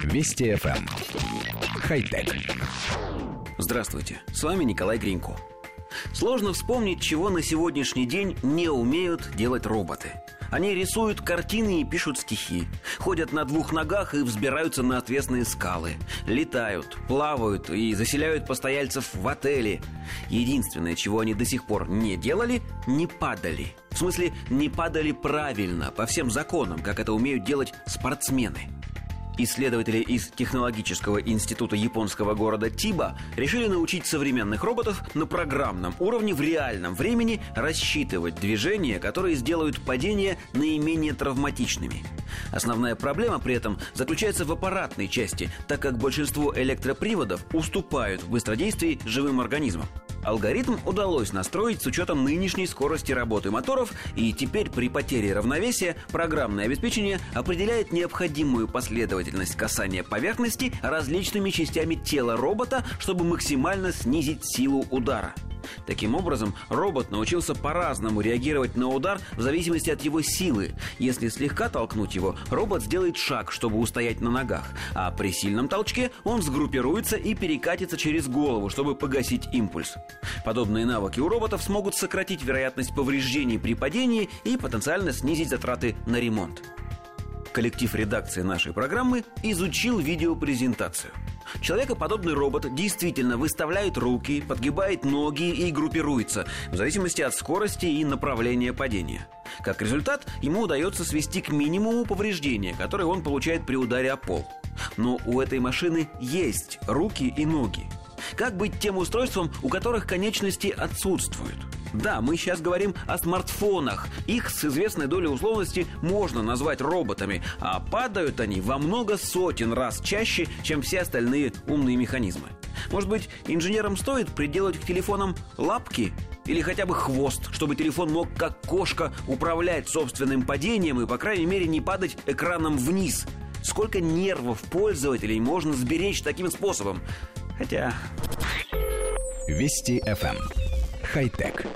Вести FM. Эм. Хай-тек. Здравствуйте, с вами Николай Гринько. Сложно вспомнить, чего на сегодняшний день не умеют делать роботы. Они рисуют картины и пишут стихи, ходят на двух ногах и взбираются на отвесные скалы, летают, плавают и заселяют постояльцев в отели. Единственное, чего они до сих пор не делали, не падали. В смысле, не падали правильно, по всем законам, как это умеют делать спортсмены. Исследователи из Технологического института японского города Тиба решили научить современных роботов на программном уровне в реальном времени рассчитывать движения, которые сделают падения наименее травматичными. Основная проблема при этом заключается в аппаратной части, так как большинство электроприводов уступают в быстродействии живым организмам. Алгоритм удалось настроить с учетом нынешней скорости работы моторов, и теперь при потере равновесия программное обеспечение определяет необходимую последовательность касания поверхности различными частями тела робота, чтобы максимально снизить силу удара. Таким образом, робот научился по-разному реагировать на удар в зависимости от его силы. Если слегка толкнуть его, робот сделает шаг, чтобы устоять на ногах, а при сильном толчке он сгруппируется и перекатится через голову, чтобы погасить импульс. Подобные навыки у роботов смогут сократить вероятность повреждений при падении и потенциально снизить затраты на ремонт. Коллектив редакции нашей программы изучил видеопрезентацию. Человекоподобный робот действительно выставляет руки, подгибает ноги и группируется в зависимости от скорости и направления падения. Как результат, ему удается свести к минимуму повреждения, которые он получает при ударе о пол. Но у этой машины есть руки и ноги. Как быть тем устройством, у которых конечности отсутствуют? Да, мы сейчас говорим о смартфонах. Их с известной долей условности можно назвать роботами, а падают они во много сотен раз чаще, чем все остальные умные механизмы. Может быть, инженерам стоит приделать к телефонам лапки или хотя бы хвост, чтобы телефон мог как кошка управлять собственным падением и, по крайней мере, не падать экраном вниз. Сколько нервов пользователей можно сберечь таким способом? Хотя... Вести FM хай-тек.